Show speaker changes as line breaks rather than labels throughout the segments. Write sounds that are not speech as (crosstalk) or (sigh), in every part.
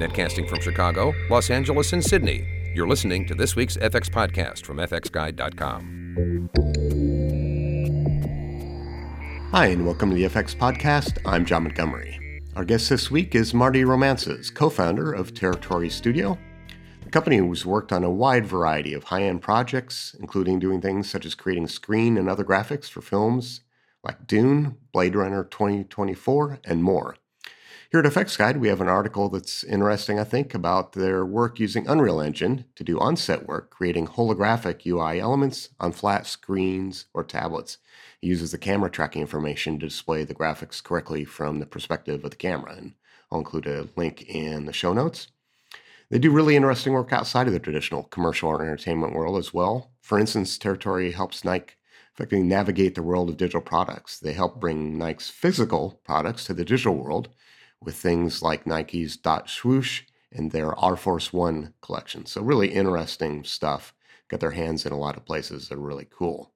Netcasting from Chicago, Los Angeles, and Sydney. You're listening to this week's FX podcast from FXGuide.com.
Hi, and welcome to the FX Podcast. I'm John Montgomery. Our guest this week is Marti Romances, co founder of Territory Studio. The company has worked on a wide variety of high end projects, including doing things such as creating screen and other graphics for films like Dune, Blade Runner 2024, and more. Here at FX Guide, we have an article that's interesting, I think, about their work using Unreal Engine to do on set work, creating holographic UI elements on flat screens or tablets. It uses the camera tracking information to display the graphics correctly from the perspective of the camera. And I'll include a link in the show notes. They do really interesting work outside of the traditional commercial or entertainment world as well. For instance, Territory helps Nike effectively navigate the world of digital products. They help bring Nike's physical products to the digital world with things like Nike's Dot Swoosh and their Air Force One collection. So, really interesting stuff. Got their hands in a lot of places that are really cool.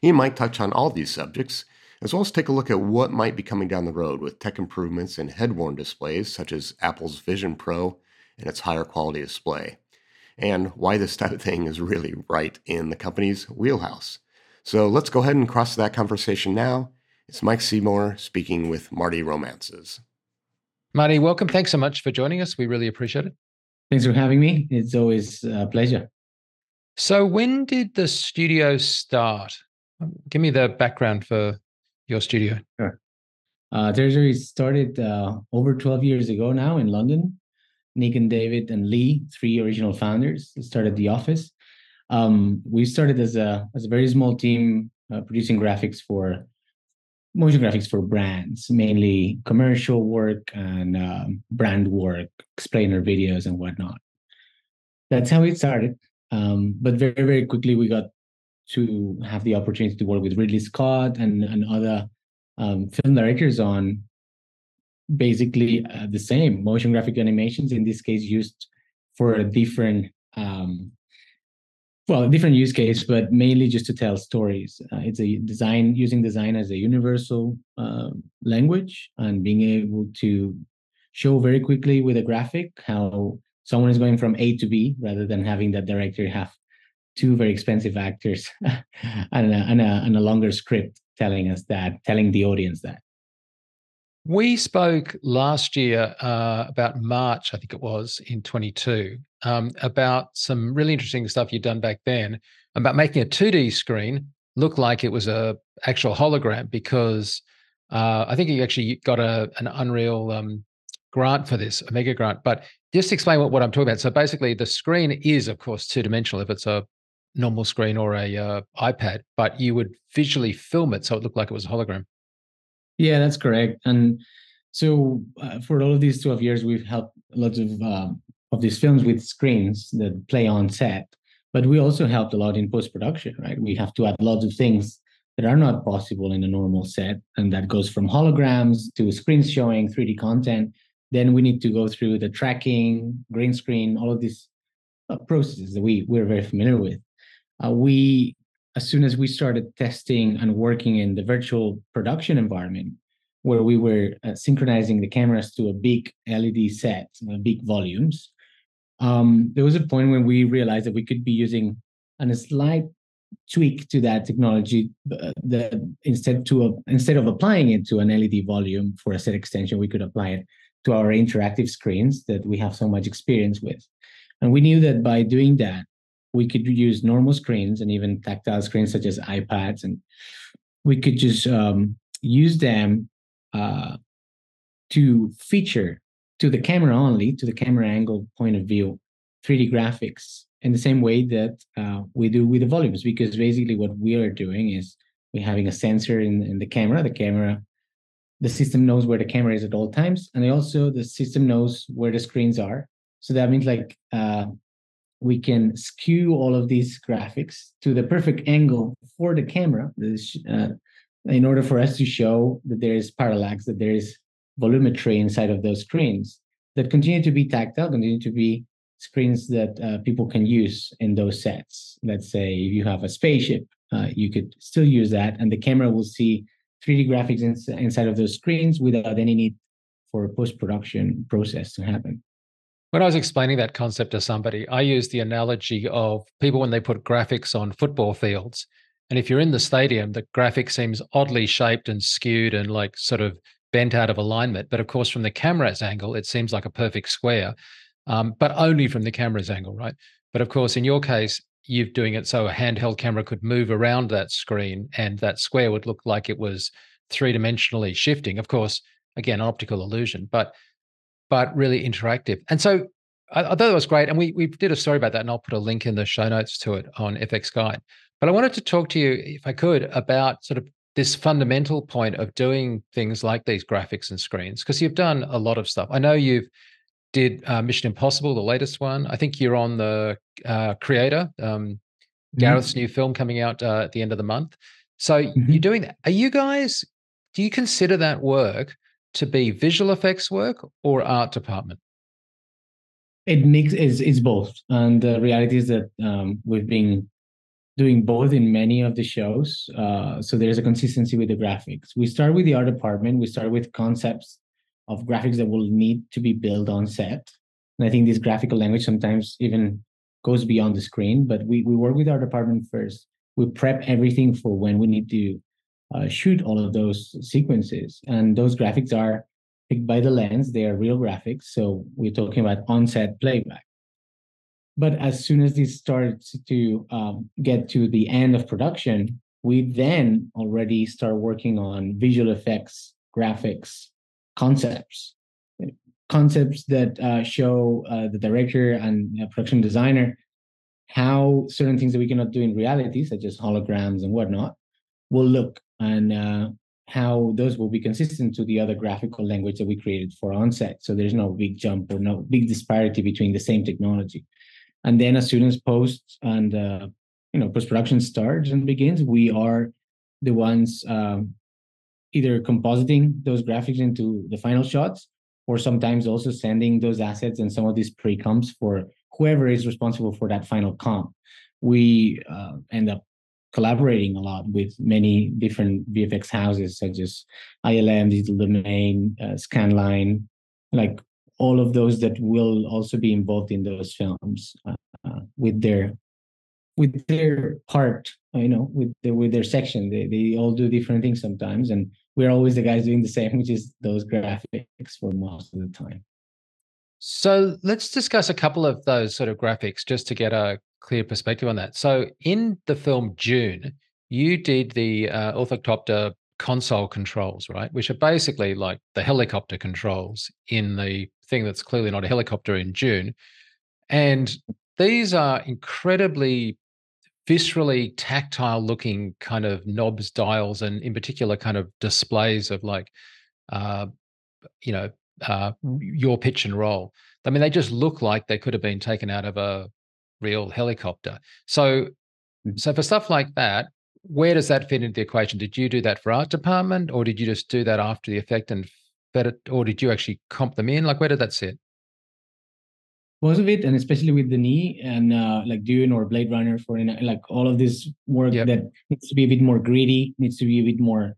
He might touch on all these subjects, as well as take a look at what might be coming down the road with tech improvements in head worn displays, such as Apple's Vision Pro and its higher quality display, and why this type of thing is really right in the company's wheelhouse. So, let's go ahead and cross that conversation now. It's Mike Seymour speaking with Marti Romances.
Marti, welcome. Thanks so much for joining us. We really appreciate it.
Thanks for having me. It's always a pleasure.
So, when did the studio start? Give me the background for your studio.
Sure. Uh, Territory started uh, over 12 years ago now in London. Nick and David and Lee, three original founders, started the office. Um, we started as a as a very small team uh, producing graphics for motion graphics for brands, mainly commercial work and um, brand work, explainer videos and whatnot. That's how it started. Um, but very, very quickly, we got to have the opportunity to work with Ridley Scott and, and other um, film directors on basically uh, the same motion graphic animations, in this case, used for a different um, well, a different use case, but mainly just to tell stories. Uh, it's a design using design as a universal uh, language and being able to show very quickly with a graphic how someone is going from A to B rather than having that director have two very expensive actors (laughs) and, a, and, a, and a longer script telling us that, telling the audience that.
We spoke last year uh, about March, I think it was in 22, um, about some really interesting stuff you'd done back then about making a 2D screen look like it was a actual hologram because uh, I think you actually got a an Unreal um, grant for this, a mega grant. But just explain what, what I'm talking about. So basically, the screen is, of course, two dimensional if it's a normal screen or a uh, iPad, but you would visually film it so it looked like it was a hologram.
Yeah, that's correct. And so uh, for all of these 12 years, we've helped lots of uh, of these films with screens that play on set, but we also helped a lot in post production. Right, we have to add lots of things that are not possible in a normal set, and that goes from holograms to screens showing 3D content. Then we need to go through the tracking, green screen, all of these uh, processes that we we're very familiar with. Uh, we as soon as we started testing and working in the virtual production environment, where we were uh, synchronizing the cameras to a big LED set, uh, big volumes, um, there was a point when we realized that we could be using a slight tweak to that technology uh, that instead to a, instead of applying it to an LED volume for a set extension, we could apply it to our interactive screens that we have so much experience with. And we knew that by doing that, we could use normal screens and even tactile screens such as iPads, and we could just um, use them uh, to feature to the camera only, to the camera angle point of view, 3D graphics in the same way that uh, we do with the volumes. Because basically, what we are doing is we're having a sensor in, in the camera. The camera, the system knows where the camera is at all times, and also the system knows where the screens are. So that means like uh, we can skew all of these graphics to the perfect angle for the camera uh, in order for us to show that there is parallax, that there is volumetry inside of those screens that continue to be tactile, continue to be screens that uh, people can use in those sets. Let's say if you have a spaceship, uh, you could still use that, and the camera will see 3D graphics in, inside of those screens without any need for a post production process to happen.
When I was explaining that concept to somebody, I used the analogy of people when they put graphics on football fields. And if you're in the stadium, the graphic seems oddly shaped and skewed and like sort of bent out of alignment. But of course, from the camera's angle, it seems like a perfect square, um, but only from the camera's angle, right? But of course, in your case, you're doing it so a handheld camera could move around that screen and that square would look like it was three dimensionally shifting. Of course, again, optical illusion, but but really interactive. And so I, I thought that was great. And we we did a story about that, and I'll put a link in the show notes to it on FX Guide. But I wanted to talk to you, if I could, about sort of this fundamental point of doing things like these graphics and screens, because you've done a lot of stuff. I know you've did uh, Mission Impossible, the latest one. I think you're on the uh, Creator, um, mm-hmm. Gareth's new film coming out uh, at the end of the month. So mm-hmm. you're doing that. Are you guys? Do you consider that work to be visual effects work or art department?
It makes is is both, and the reality is that um, we've been doing both in many of the shows. Uh, so there's a consistency with the graphics. We start with the art department. We start with concepts of graphics that will need to be built on set. And I think this graphical language sometimes even goes beyond the screen, but we, we work with our department first. We prep everything for when we need to uh, shoot all of those sequences. And those graphics are picked by the lens, they are real graphics. So we're talking about on set playback. But as soon as this starts to um, get to the end of production, we then already start working on visual effects, graphics, concepts concepts that uh, show uh, the director and uh, production designer how certain things that we cannot do in reality, such as holograms and whatnot, will look, and uh, how those will be consistent to the other graphical language that we created for onset. So there's no big jump or no big disparity between the same technology. And then as soon as post and uh, you know post production starts and begins, we are the ones um, either compositing those graphics into the final shots or sometimes also sending those assets and some of these pre-comps for whoever is responsible for that final comp. We uh, end up collaborating a lot with many different VFX houses such as ILM, Digital Domain, uh, Scanline, like all of those that will also be involved in those films uh, uh with their with their part, you know, with the, with their section. They they all do different things sometimes, and we're always the guys doing the same, (laughs) which is those graphics for most of the time.
So let's discuss a couple of those sort of graphics just to get a clear perspective on that. So in the film Dune, you did the uh, ornithopter console controls, right? Which are basically like the helicopter controls in the thing that's clearly not a helicopter in Dune. And these are incredibly viscerally tactile looking kind of knobs, dials, and in particular, kind of displays of like, uh, you know, uh, your pitch and roll. I mean, they just look like they could have been taken out of a real helicopter. So, mm-hmm. so for stuff like that, where does that fit into the equation? Did you do that for art department, or did you just do that after the effect and fed it, or did you actually comp them in? Like, where did that sit?
most of it, and especially with the knee and uh, like Dune or Blade Runner for like all of this work yep. that needs to be a bit more gritty, needs to be a bit more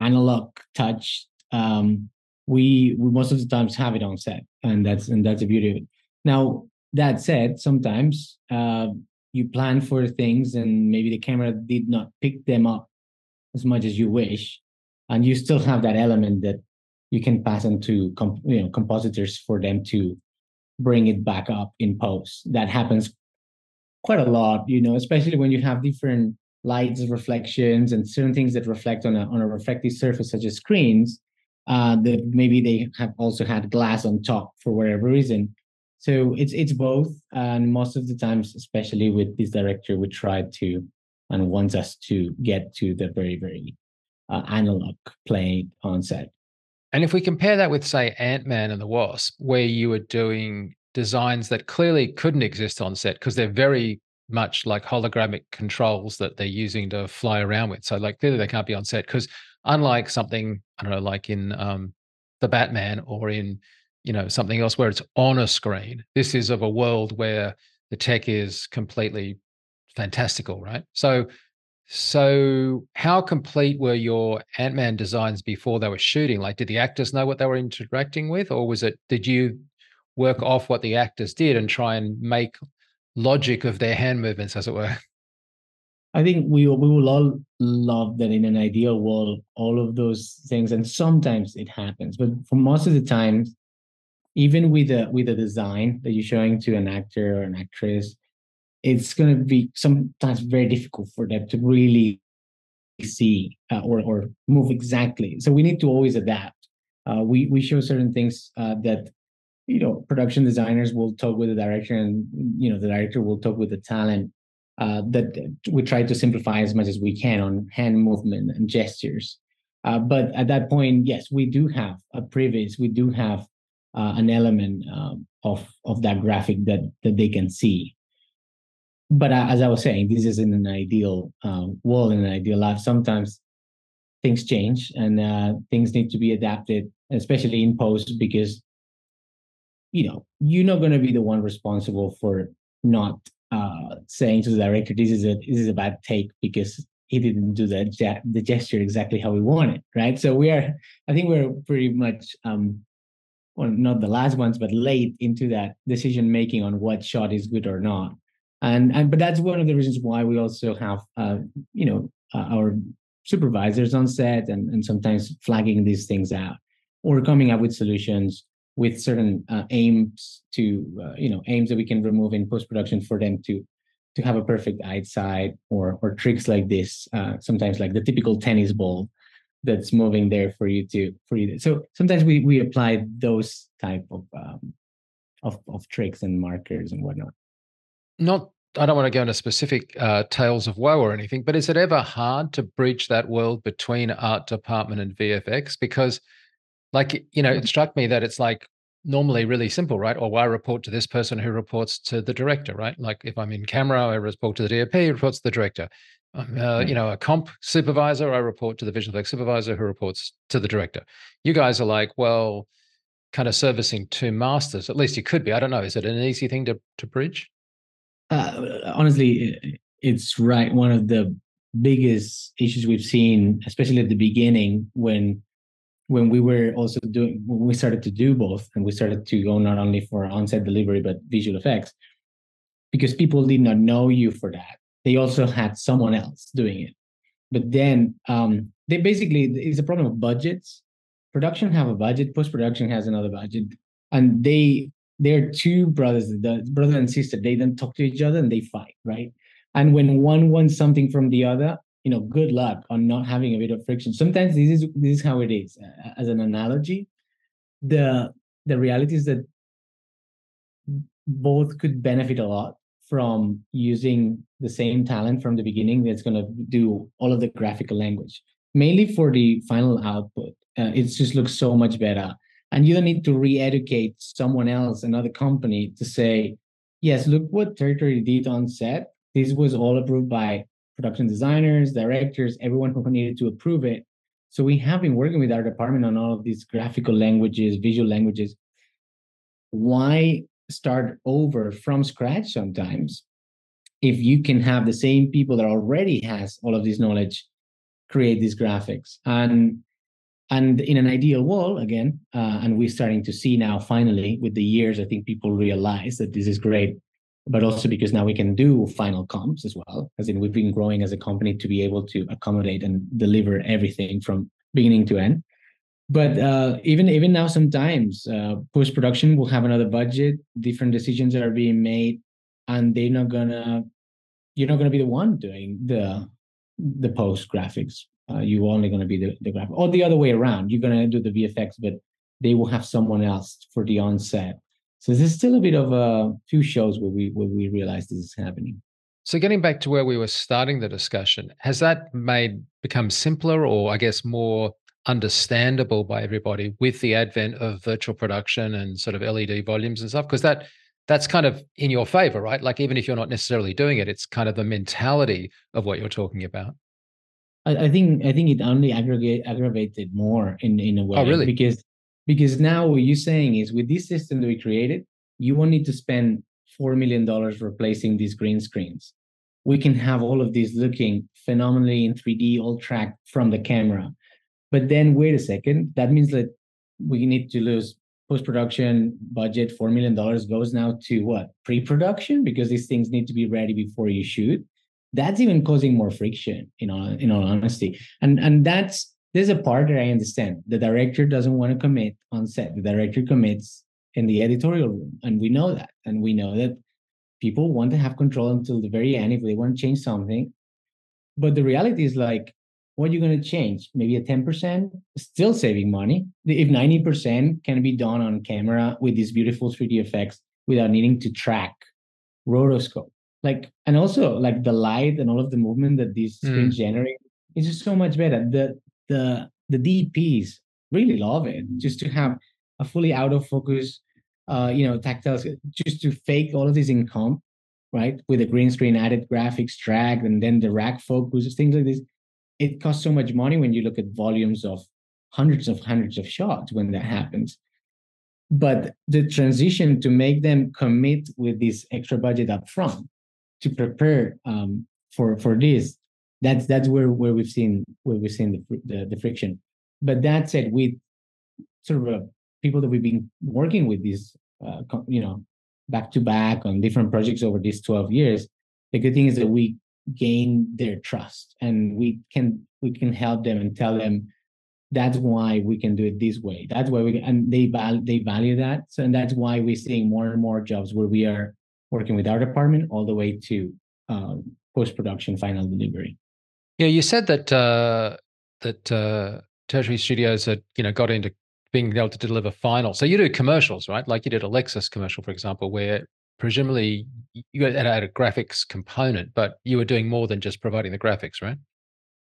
analog touch. Um, we we most of the times have it on set, and that's and that's the beauty of it. Now that said, sometimes uh, you plan for things, and maybe the camera did not pick them up as much as you wish, and you still have that element that you can pass on to you know compositors for them to bring it back up in post. That happens quite a lot, you know, especially when you have different lights, reflections, and certain things that reflect on a on a reflective surface, such as screens. Uh, that maybe they have also had glass on top for whatever reason. So it's it's both, and most of the times, especially with this director, we try to and wants us to get to the very very uh, analog play on set.
And if we compare that with, say, Ant Man and the Wasp, where you were doing designs that clearly couldn't exist on set because they're very much like hologramic controls that they're using to fly around with. So, like, clearly they can't be on set because, unlike something, I don't know, like in um, the Batman or in, you know, something else where it's on a screen, this is of a world where the tech is completely fantastical, right? So, so, how complete were your Ant Man designs before they were shooting? Like, did the actors know what they were interacting with, or was it? Did you work off what the actors did and try and make logic of their hand movements, as it were.
I think we we will all love that in an ideal world, all of those things, and sometimes it happens, but for most of the time, even with a with a design that you're showing to an actor or an actress, it's going to be sometimes very difficult for them to really see uh, or or move exactly. So we need to always adapt. Uh, we we show certain things uh, that you know production designers will talk with the director, and you know the director will talk with the talent uh, that we try to simplify as much as we can on hand movement and gestures. Uh, but at that point, yes, we do have a previous, we do have uh, an element um, of of that graphic that that they can see. But as I was saying, this is in an ideal um, world, in an ideal life. Sometimes things change and uh, things need to be adapted, especially in post, because you know you're not going to be the one responsible for not uh, saying to the director, "This is a this is a bad take because he didn't do the the gesture exactly how we wanted." Right. So we are, I think we're pretty much, um, well, not the last ones, but late into that decision making on what shot is good or not. And and but that's one of the reasons why we also have, uh, you know, uh, our supervisors on set and and sometimes flagging these things out or coming up with solutions with certain uh, aims to uh, you know aims that we can remove in post production for them to to have a perfect eyesight or or tricks like this uh, sometimes like the typical tennis ball that's moving there for you to for you to, so sometimes we we apply those type of um, of of tricks and markers and whatnot.
Not I don't want to go into specific uh, tales of woe or anything, but is it ever hard to bridge that world between art department and VFX? Because like, you know, it struck me that it's like normally really simple, right? Or I report to this person who reports to the director, right? Like if I'm in camera, I report to the DOP, who reports to the director. I'm, uh, you know, a comp supervisor, I report to the visual effects supervisor who reports to the director. You guys are like, well, kind of servicing two masters. At least you could be. I don't know. Is it an easy thing to to bridge?
Uh, honestly, it's right. One of the biggest issues we've seen, especially at the beginning, when when we were also doing we started to do both and we started to go not only for on-set delivery but visual effects because people did not know you for that they also had someone else doing it but then um, they basically it's a problem of budgets production have a budget post-production has another budget and they they're two brothers the brother and sister. They don't talk to each other and they fight right? And when one wants something from the other you know good luck on not having a bit of friction. Sometimes this is this is how it is uh, as an analogy the the reality is that both could benefit a lot from using the same talent from the beginning that's going to do all of the graphical language. Mainly for the final output uh, it just looks so much better and you don't need to re-educate someone else another company to say yes look what territory did on set this was all approved by production designers, directors, everyone who needed to approve it. So we have been working with our department on all of these graphical languages, visual languages. Why start over from scratch sometimes if you can have the same people that already has all of this knowledge create these graphics and and in an ideal world again uh, and we're starting to see now finally with the years i think people realize that this is great but also because now we can do final comps as well. As in, we've been growing as a company to be able to accommodate and deliver everything from beginning to end. But uh, even even now, sometimes uh, post production will have another budget. Different decisions are being made, and they're not gonna. You're not gonna be the one doing the the post graphics. Uh, you're only gonna be the the graphic, or the other way around. You're gonna do the VFX, but they will have someone else for the onset so there's still a bit of a few shows where we where we realize this is happening.
So getting back to where we were starting the discussion, has that made become simpler or I guess more understandable by everybody with the advent of virtual production and sort of LED volumes and stuff? Because that that's kind of in your favor, right? Like even if you're not necessarily doing it, it's kind of the mentality of what you're talking about.
I, I think I think it only aggregate aggravated more in in a oh, way.
Oh, really?
Because because now what you're saying is with this system that we created, you won't need to spend $4 million replacing these green screens. We can have all of these looking phenomenally in 3D, all tracked from the camera. But then wait a second, that means that we need to lose post production budget, $4 million, goes now to what? Pre production because these things need to be ready before you shoot. That's even causing more friction, in all, in all honesty. And, and that's there's a part that I understand. The director doesn't want to commit on set. The director commits in the editorial room, and we know that. And we know that people want to have control until the very end if they want to change something. But the reality is like, what are you going to change? Maybe a 10%, still saving money. If 90% can be done on camera with these beautiful 3D effects without needing to track rotoscope. Like, and also like the light and all of the movement that these mm. screens generate is just so much better. The the the DPs really love it. Just to have a fully out of focus, uh, you know, tactile, just to fake all of this in comp, right? With a green screen, added graphics, drag, and then the rack focus, things like this. It costs so much money when you look at volumes of hundreds of hundreds of shots when that happens. But the transition to make them commit with this extra budget up front to prepare um, for for this. That's that's where where we've seen where we've seen the the, the friction. But that said, with sort of uh, people that we've been working with these, uh, you know, back to back on different projects over these twelve years, the good thing is that we gain their trust and we can we can help them and tell them that's why we can do it this way. That's why we can, and they value they value that. So and that's why we're seeing more and more jobs where we are working with our department all the way to um, post production final delivery
yeah, you said that uh, that uh, Territory Studios had you know got into being able to deliver final. So you do commercials, right? Like you did a Lexus commercial, for example, where presumably you had a graphics component, but you were doing more than just providing the graphics, right?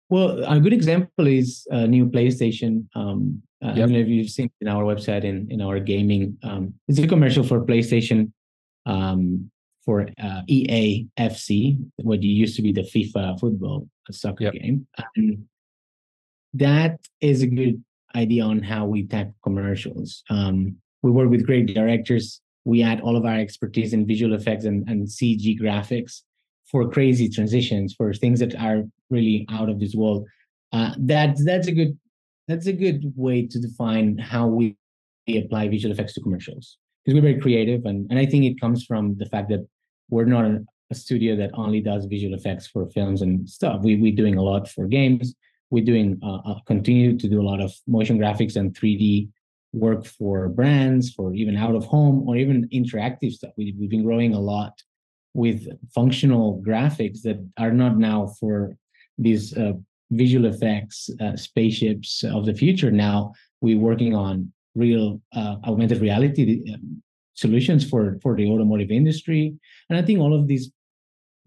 Well, a good example is a new PlayStation. Um, yep. I don't know if you've seen in our website in in our gaming. Um, it's a commercial for PlayStation um, for uh, EA FC, what used to be the FIFA football soccer yep. game. And that is a good idea on how we type commercials. Um, we work with great directors. We add all of our expertise in visual effects and, and CG graphics for crazy transitions, for things that are really out of this world. Uh, that's that's a good that's a good way to define how we apply visual effects to commercials because we're very creative and, and i think it comes from the fact that we're not a, a studio that only does visual effects for films and stuff. We, we're doing a lot for games. We're doing uh, uh, continue to do a lot of motion graphics and 3d work for brands for even out of home or even interactive stuff. We, we've been growing a lot with functional graphics that are not now for these uh, visual effects uh, spaceships of the future. Now we're working on real uh, augmented reality um, solutions for for the automotive industry. And i think all of these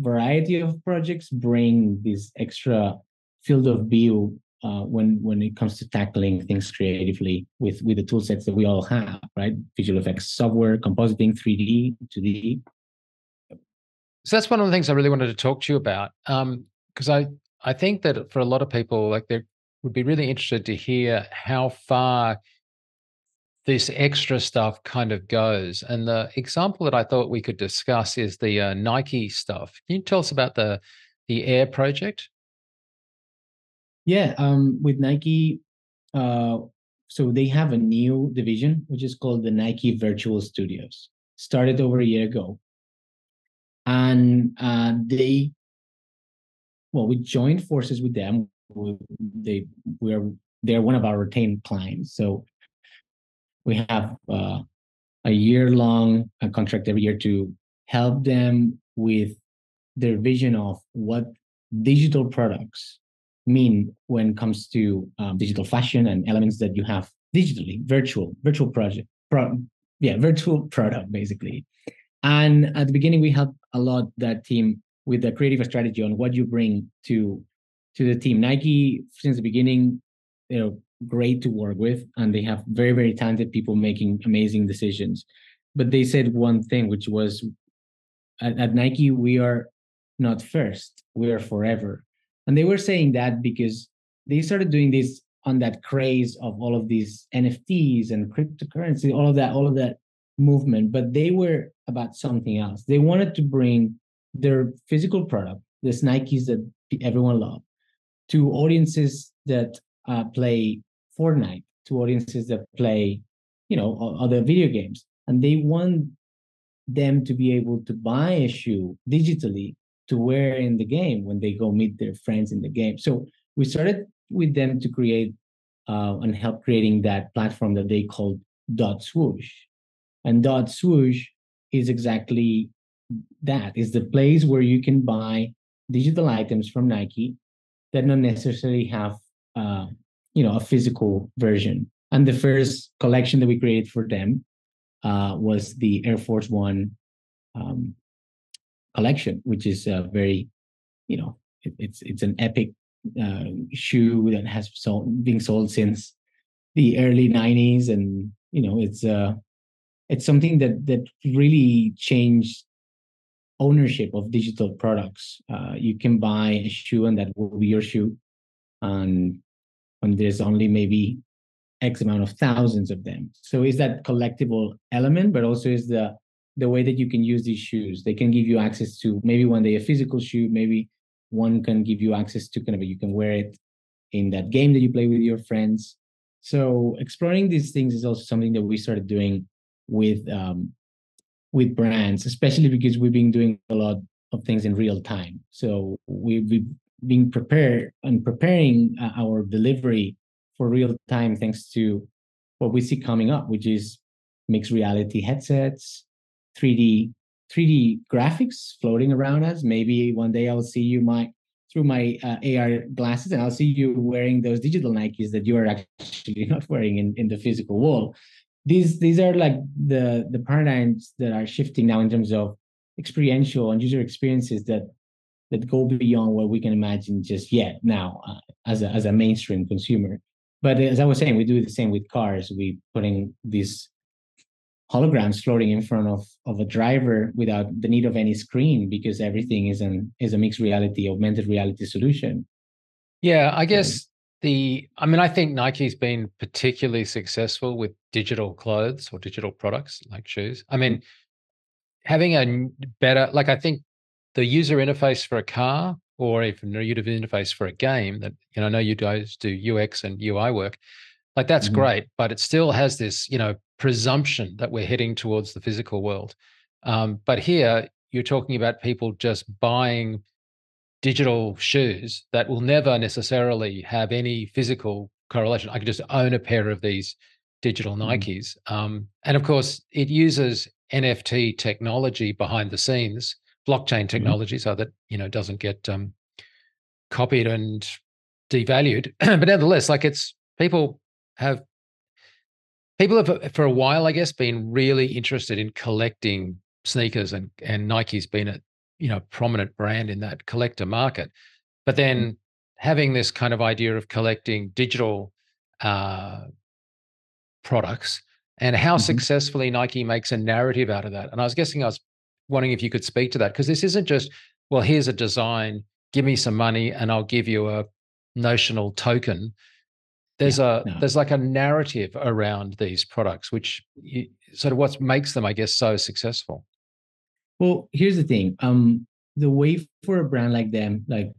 variety of projects bring this extra field of view uh, when when it comes to tackling things creatively with with the tool sets that we all have right? Visual effects software compositing 3d 2d
so that's one of the things i really wanted to talk to you about because um, i i think that for a lot of people like they would be really interested to hear how far this extra stuff kind of goes. And the example that I thought we could discuss is the uh, Nike stuff. Can you tell us about the the Air project?
Yeah, um, with Nike, uh, so they have a new division which is called the Nike Virtual Studios. Started over a year ago, and uh, they, well, we joined forces with them. We, they we are they're one of our retained clients. So we have uh, a year long contract every year to help them with their vision of what digital products mean when it comes to um, digital fashion and elements that you have digitally virtual virtual project pro, yeah virtual (laughs) product basically. And at the beginning we helped a lot that team with the creative strategy on what you bring to to the team. Nike since the beginning you know great to work with and they have very very talented people making amazing decisions. But they said one thing which was at, at nike we are not first we are forever. And they were saying that because they started doing this on that craze of all of these nfts and cryptocurrency all of that all of that movement but they were about something else. They wanted to bring their physical product this nikes that everyone loved to audiences that uh, play Fortnite to audiences that play you know other video games and they want them to be able to buy a shoe digitally to wear in the game when they go meet their friends in the game. So we started with them to create uh, and help creating that platform that they called dot swoosh. And dot swoosh is exactly that. Is the place where you can buy digital items from nike that not necessarily have uh, you know a physical version. And the first collection that we created for them uh, was the air force one um, collection which is a very you know it, it's it's an epic uh, shoe that has sold, being sold since the early 90s and you know it's uh it's something that that really changed ownership of digital products. Uh, you can buy a shoe and that will be your shoe. And there's only maybe x amount of thousands of them. So is that collectible element but also is the the way that you can use these shoes. They can give you access to maybe one day a physical shoe maybe one can give you access to kind of you can wear it in that game that you play with your friends. So exploring these things is also something that we started doing with um, with brands especially because we've been doing a lot of things in real time. So we, we've been prepared and preparing uh, our delivery for real time thanks to what we see coming up which is mixed reality headsets 3d 3D graphics floating around us. Maybe one day I'll see you my through my uh, AR glasses, and I'll see you wearing those digital Nikes that you are actually (laughs) not wearing in, in the physical world. These these are like the the paradigms that are shifting now in terms of experiential and user experiences that that go beyond what we can imagine just yet now uh, as a as a mainstream consumer. But as I was saying, we do the same with cars. We putting these holograms floating in front of of a driver without the need of any screen because everything is an is a mixed reality augmented reality solution
yeah i guess the i mean i think nike's been particularly successful with digital clothes or digital products like shoes i mean having a better like i think the user interface for a car or even a user interface for a game that you know i know you guys do ux and ui work like that's mm-hmm. great but it still has this you know presumption that we're heading towards the physical world. Um, but here, you're talking about people just buying digital shoes that will never necessarily have any physical correlation. I could just own a pair of these digital mm. Nikes. Um, and of course, it uses NFT technology behind the scenes, blockchain mm-hmm. technology, mm-hmm. so that you know doesn't get um, copied and devalued. (clears throat) but nevertheless, like it's people have people have uh, for a while, I guess, been really interested in collecting sneakers, and and Nike's been a you know prominent brand in that collector market. But then mm. having this kind of idea of collecting digital uh, products and how mm-hmm. successfully Nike makes a narrative out of that. And I was guessing I was wondering if you could speak to that because this isn't just well, here's a design, give me some money, and I'll give you a notional token. There's yeah, a no. there's like a narrative around these products which you, sort of what makes them i guess so successful.
Well here's the thing um the way for a brand like them like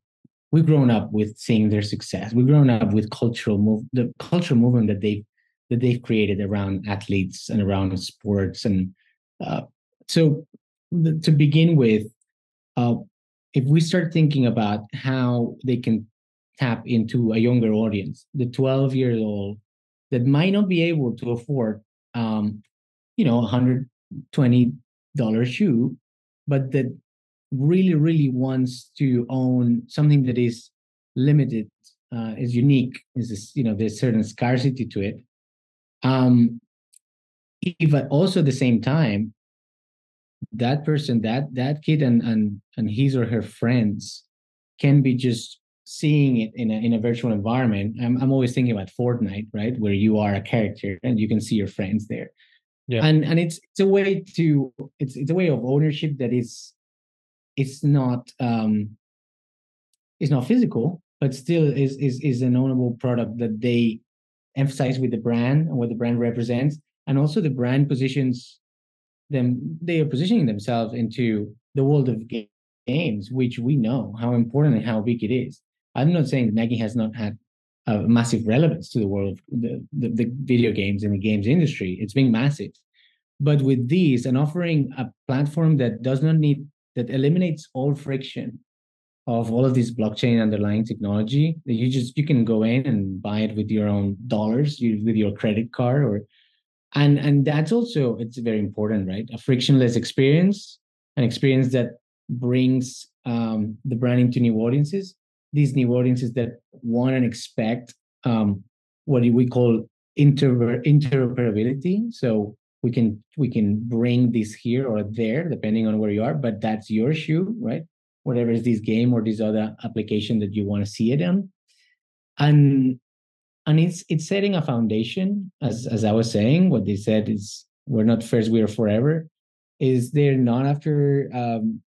we've grown up with seeing their success. We've grown up with cultural move the cultural movement that they that they've created around athletes and around sports and uh, so to begin with uh, if we start thinking about how they can tap into a younger audience, the 12 year old that might not be able to afford, um, you know, $120 shoe, but that really, really wants to own something that is limited, uh, is unique, is this, you know, there's certain scarcity to it. Um, if also at the same time, that person, that that kid and and and his or her friends can be just seeing it in a, in a virtual environment. I'm, I'm always thinking about fortnite right? Where you are a character and you can see your friends there. Yeah. And and it's it's a way to it's it's a way of ownership that is it's not um it's not physical but still is is is an ownable product that they emphasize with the brand and what the brand represents and also the brand positions them they are positioning themselves into the world of games which we know how important and how big it is I'm not saying Nike has not had a massive relevance to the world of the, the, the video games and the games industry. It's been massive. But with these and offering a platform that does not need that eliminates all friction of all of this blockchain underlying technology that you just you can go in and buy it with your own dollars you, with your credit card or and and that's also it's very important right? A frictionless experience an experience that brings um, the branding to new audiences. These new audiences that want and expect um, what we call inter- interoperability. So we can we can bring this here or there depending on where you are but that's your shoe right? Whatever is this game or this other application that you want to see it in and and it's it's setting a foundation as as i was saying what they said is we're not first we are forever. Is they're not after um,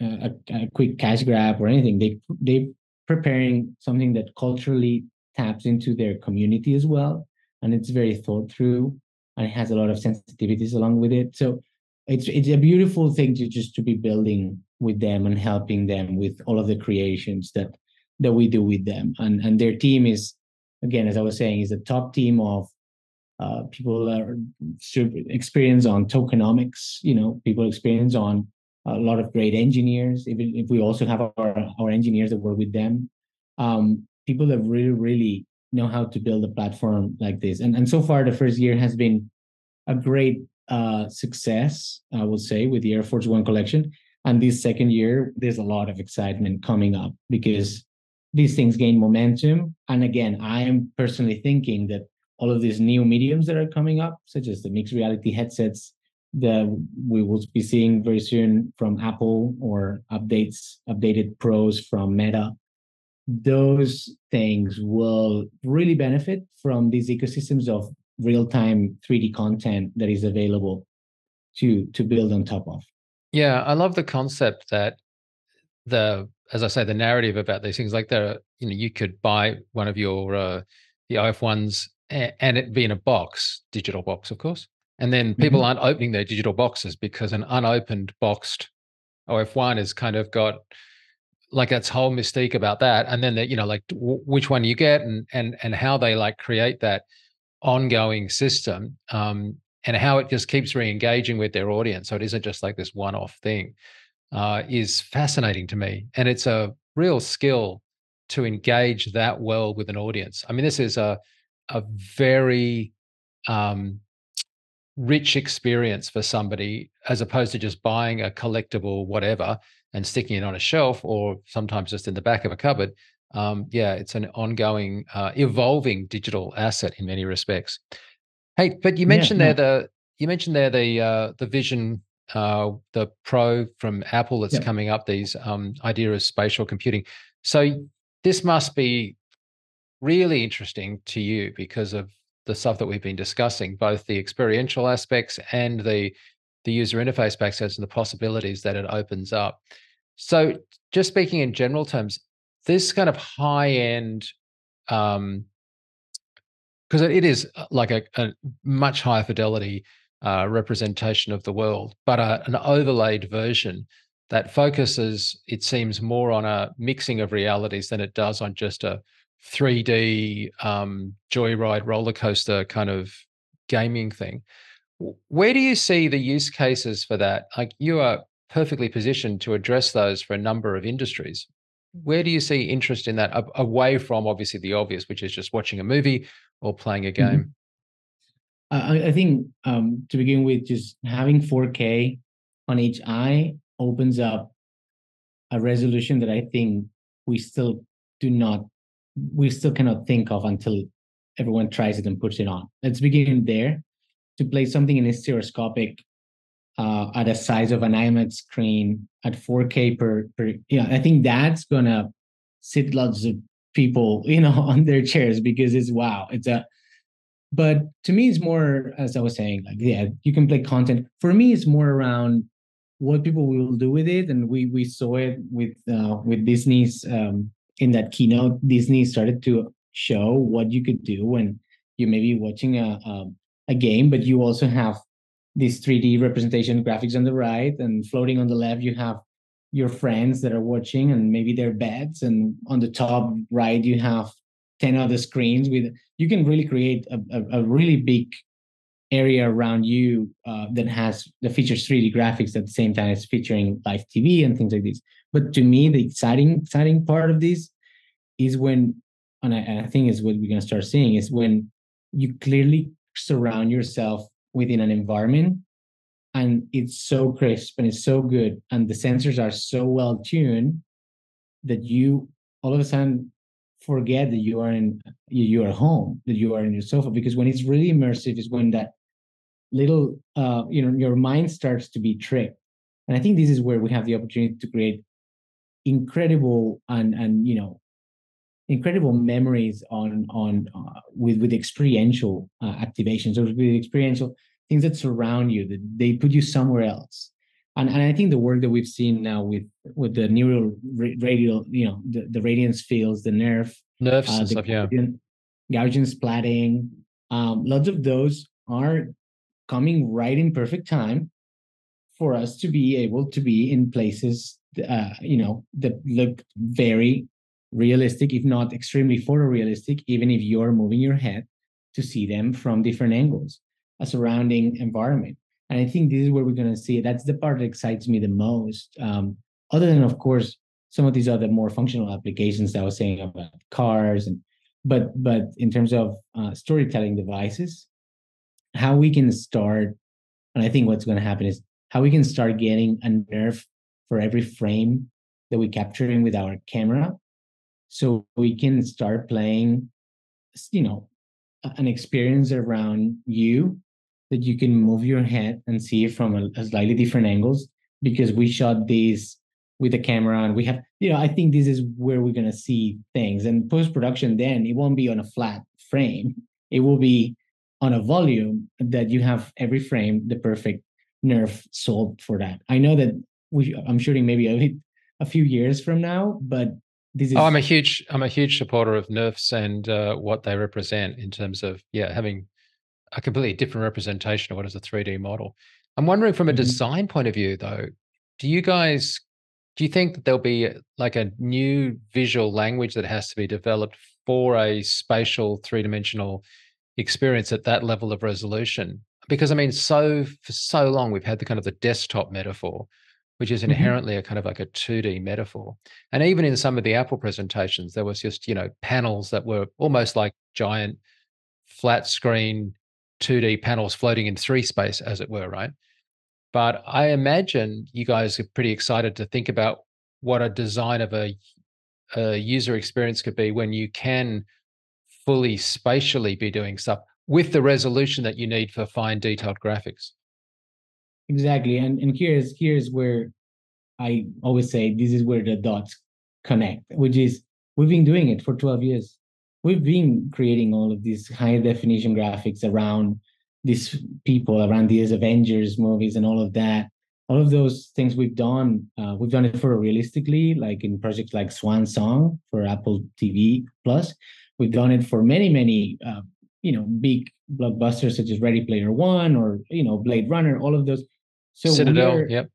a, a, quick cash grab or anything? They they preparing something that culturally taps into their community as well and it's very thought through and it has a lot of sensitivities along with it. So it's it's a beautiful thing to just to be building with them and helping them with all of the creations that that we do with them. And and their team is again as i was saying is a top team of uh, people that are experience on tokenomics you know people experience on a lot of great engineers. Even if we also have our, our engineers that work with them um, people that really really know how to build a platform like this. And and so far the first year has been a great uh, success i would say with the air force one collection. And this second year, there's a lot of excitement coming up because these things gain momentum. And again, I am personally thinking that all of these new mediums that are coming up, such as the mixed reality headsets that we will be seeing very soon from Apple or updates, updated pros from Meta, those things will really benefit from these ecosystems of real-time 3D content that is available to to build on top of.
Yeah, I love the concept that the, as I say, the narrative about these things, like the, you know, you could buy one of your uh, the AF ones and it be in a box, digital box, of course, and then people mm-hmm. aren't opening their digital boxes because an unopened boxed AF one has kind of got like that's whole mystique about that, and then that you know, like w- which one you get and and and how they like create that ongoing system um, and how it just keeps re-engaging with their audience so it isn't just like this one-off thing uh, is fascinating to me and it's a real skill to engage that well with an audience. I mean this is a a very um, rich experience for somebody as opposed to just buying a collectible whatever and sticking it on a shelf or sometimes just in the back of a cupboard. Um, yeah it's an ongoing uh, evolving digital asset in many respects. Hey, but you mentioned yeah, there the you mentioned there the uh, the Vision uh, the Pro from Apple that's yep. coming up. These um, idea of spatial computing. So this must be really interesting to you because of the stuff that we've been discussing, both the experiential aspects and the the user interface access and the possibilities that it opens up. So, just speaking in general terms, this kind of high end um, because it is uh, like a, a much higher fidelity uh, representation of the world, but a, uh, an overlaid version that focuses, it seems, more on a mixing of realities than it does on just a 3D um, joyride roller coaster kind of gaming thing. Where do you see the use cases for that? Like you are perfectly positioned to address those for a number of industries. Where do you see interest in that away from obviously the obvious, which is just watching a movie or playing a mm-hmm. game?
I, I, think um, to begin with, just having 4K on each eye opens up a resolution that I think we still do not, we still cannot think of until everyone tries it and puts it on. Let's begin there. To play something in a stereoscopic uh, at a size of an IMAX screen at 4K per, per yeah, I think that's gonna sit lots of people you know (laughs) on their chairs because it's wow it's a but to me it's more as i was saying like yeah you can play content. For me it's more around what people will do with it. And we we saw it with uh, with disney's um, in that keynote disney started to show what you could do when you may be watching a, a, a game but you also have this 3d representation graphics on the right and floating on the left you have your friends that are watching and maybe their beds and on the top right you have 10 other screens with you can really create a, a, a really big area around you uh, that has the features 3D graphics at the same time as featuring live TV and things like this. But to me, the exciting exciting part of this is when, and I, and I think is what we're gonna start seeing is when you clearly surround yourself within an environment and it's so crisp and it's so good and the sensors are so well tuned that you all of a sudden forget that you are in you are home that you are in your sofa because when it's really immersive is when that little uh you know your mind starts to be tricked. And i think this is where we have the opportunity to create incredible and and you know incredible memories on on uh, with with experiential uh, activations or with experiential things that surround you that they put you somewhere else and, and i think the work that we've seen now with with the neural radial you know the, the radiance fields the nerf
nerfs uh, the stuff,
Gaussian, yeah Gaussian splatting um, lots of those are coming right in perfect time for us to be able to be in places uh, you know that look very realistic if not extremely photorealistic even if you're moving your head to see them from different angles a surrounding environment and i think this is where we're going to see it that's the part that excites me the most um, other than of course some of these other more functional applications that i was saying about cars and but but in terms of uh, storytelling devices how we can start, and I think what's going to happen is how we can start getting a nerf for every frame that we're capturing with our camera. So we can start playing, you know, an experience around you that you can move your head and see it from a, a slightly different angles because we shot these with the camera and we have you know i think this is where we're going to see things and post production then it won't be on a flat frame it will be on a volume that you have every frame the perfect nerf solved for that. I know that we I'm shooting maybe a, a few years from now, but this is.
Oh, I'm a huge I'm a huge supporter of nerfs and uh, what they represent in terms of yeah having a completely different representation of what is a 3D model. I'm wondering from a mm-hmm. design point of view though, do you guys do you think that there'll be like a new visual language that has to be developed for a spatial three-dimensional experience at that level of resolution because i mean so for so long we've had the kind of the desktop metaphor which is mm-hmm. inherently mm-hmm. a kind of like a 2d metaphor and even in some of the apple presentations there was just you know panels that were almost like giant flat screen 2d panels floating in three space as it were right but i imagine you guys are pretty excited to think about what a design of a, a user experience could be when you can fully spatially be doing stuff with the resolution that you need for fine detailed graphics.
Exactly. And and here's here's where I always say this is where the dots connect, which is we've been doing it for 12 years. We've been creating all of these high definition graphics around these people, around these Avengers movies and all of that. All of those things we've done, uh, we've done it for realistically, like in projects like Swan Song for Apple TV Plus. We've done it for many, many, uh, you know, big blockbusters such as Ready Player One or you know Blade Runner, all of those.
So Citadel, yep.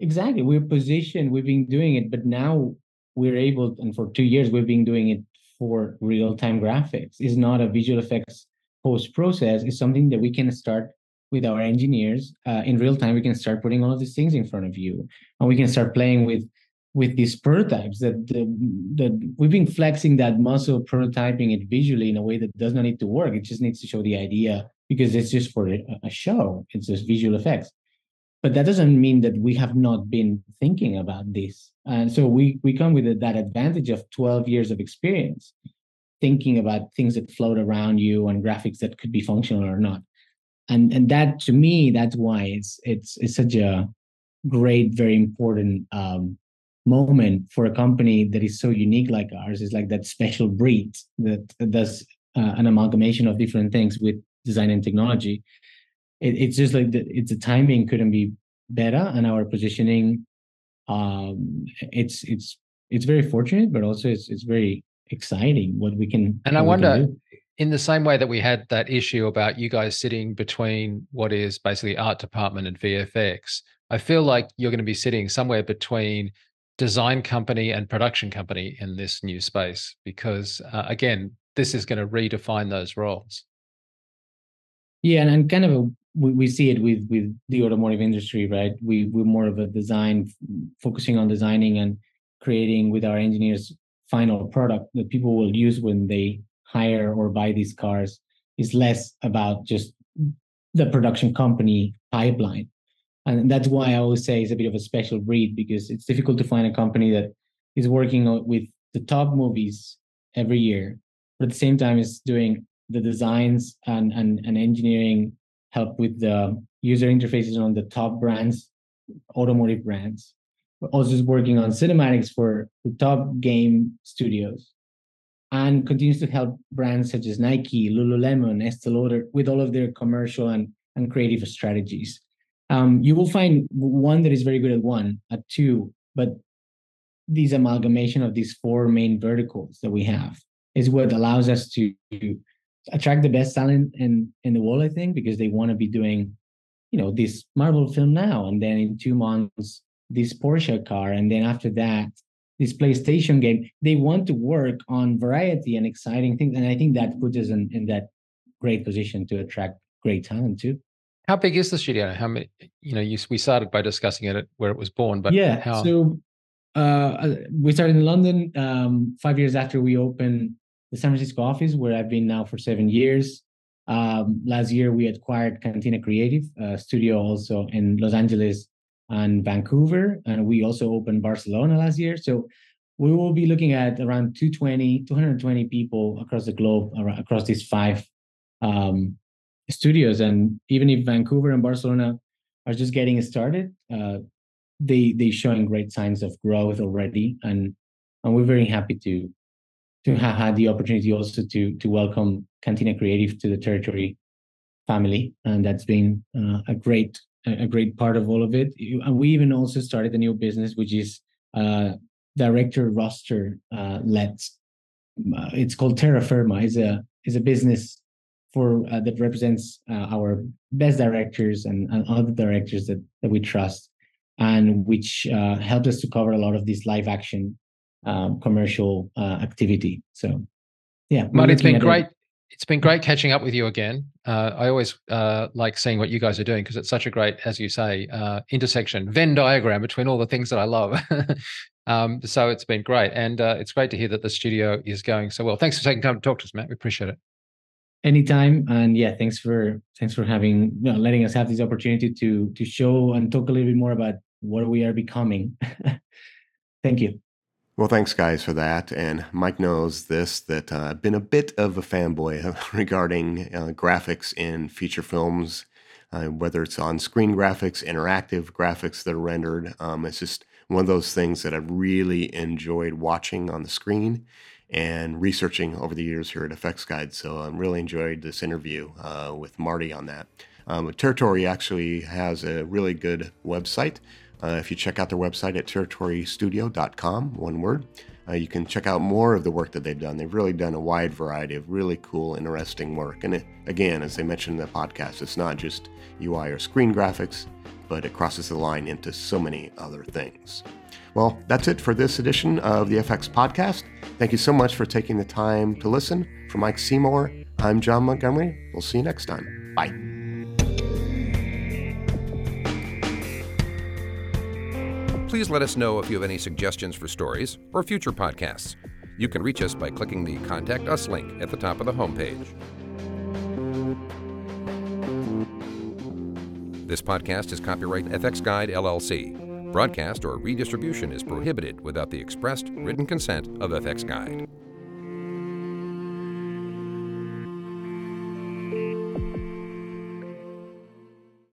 Exactly, we're positioned. We've been doing it, but now we're able, and for two years we've been doing it for real-time graphics. It's not a visual effects post process. It's something that we can start with our engineers uh, in real time. We can start putting all of these things in front of you, and we can start playing with with these prototypes that that we've been flexing that muscle prototyping it visually in a way that does not need to work it just needs to show the idea because it's just for a show it's just visual effects but that doesn't mean that we have not been thinking about this. And so we we come with that advantage of 12 years of experience thinking about things that float around you and graphics that could be functional or not. And and that to me that's why it's it's it's such a great very important um, moment for a company that is so unique like ours is like that special breed that does uh, an amalgamation of different things with design and technology it, it's just like the, it's the timing couldn't be better and our positioning um it's it's it's very fortunate but also it's it's very exciting what we can
and i wonder in the same way that we had that issue about you guys sitting between what is basically art department and vfx i feel like you're going to be sitting somewhere between design company and production company in this new space because uh, again this is going to redefine those roles.
Yeah and, and kind of a, we, we see it with with the automotive industry right? We we're more of a design focusing on designing and creating with our engineers final product that people will use when they hire or buy these cars. Is less about just the production company pipeline. And that's why I always say it's a bit of a special breed because it's difficult to find a company that is working with the top movies every year, but at the same time is doing the designs and, and, and engineering help with the user interfaces on the top brands, automotive brands. But also working on cinematics for the top game studios and continues to help brands such as Nike, Lululemon, Estee Lauder with all of their commercial and, and creative strategies um, you will find one that is very good at one, at two, but these amalgamation of these four main verticals that we have is what allows us to attract the best talent in in the world. I think because they want to be doing, you know, this Marvel film now, and then in two months this Porsche car, and then after that this PlayStation game. They want to work on variety and exciting things, and I think that puts us in, in that great position to attract great talent too.
How big is the studio? How many? You know, you, we started by discussing it where it was born, but
yeah.
How...
So uh, uh, we started in London um, five years after we opened the San Francisco office, where I've been now for seven years. Um, last year, we acquired Cantina Creative studio also in Los Angeles and Vancouver, and we also opened Barcelona last year. So we will be looking at around 220, 220 people across the globe, across these five um, studios. And even if Vancouver and Barcelona are just getting started, uh, they they showing great signs of growth already, and and we're very happy to to have had the opportunity also to to welcome Cantina Creative to the territory family, and that's been uh, a great a great part of all of it. And we even also started a new business, which is uh, director roster uh, led. Uh, it's called Terra Firma. It's a is a business for uh, that represents uh, our best directors and, and, other directors that, that we trust and which uh, helped us to cover a lot of this live action um, commercial uh, activity. So yeah
Marti, it's been great it. it's been great catching up with you again. Uh, i always uh, like seeing what you guys are doing because it's such a great as you say intersection venn diagram between all the things that i love. (laughs) Um, so it's been great and it's great to hear that the studio is going so well. Thanks for taking time to talk to us matt we appreciate it.
Anytime and yeah thanks for thanks for having you know, letting us have this opportunity to to show and talk a little bit more about what we are becoming. (laughs) Thank you
well thanks guys for that and mike knows this that uh, i've been a bit of a fanboy (laughs) regarding uh, graphics in feature films uh, whether it's on screen graphics interactive graphics that are rendered um, it's just one of those things that i've really enjoyed watching on the screen and researching over the years here at FX Guide. So I really enjoyed this interview uh, with Marti on that. Um, Territory actually has a really good website. Uh, if you check out their website at territorystudio.com, one word, uh, you can check out more of the work that they've done. They've really done a wide variety of really cool, interesting work. And it, again, as they mentioned in the podcast, it's not just UI or screen graphics, but it crosses the line into so many other things. Well, that's it for this edition of the FX Podcast. Thank you so much for taking the time to listen. For Mike Seymour, I'm John Montgomery. We'll see you next time. Bye.
Please let us know if you have any suggestions for stories or future podcasts. You can reach us by clicking the Contact Us link at the top of the homepage. This podcast is copyright FX Guide LLC. Broadcast or redistribution is prohibited without the expressed written consent of FX Guide.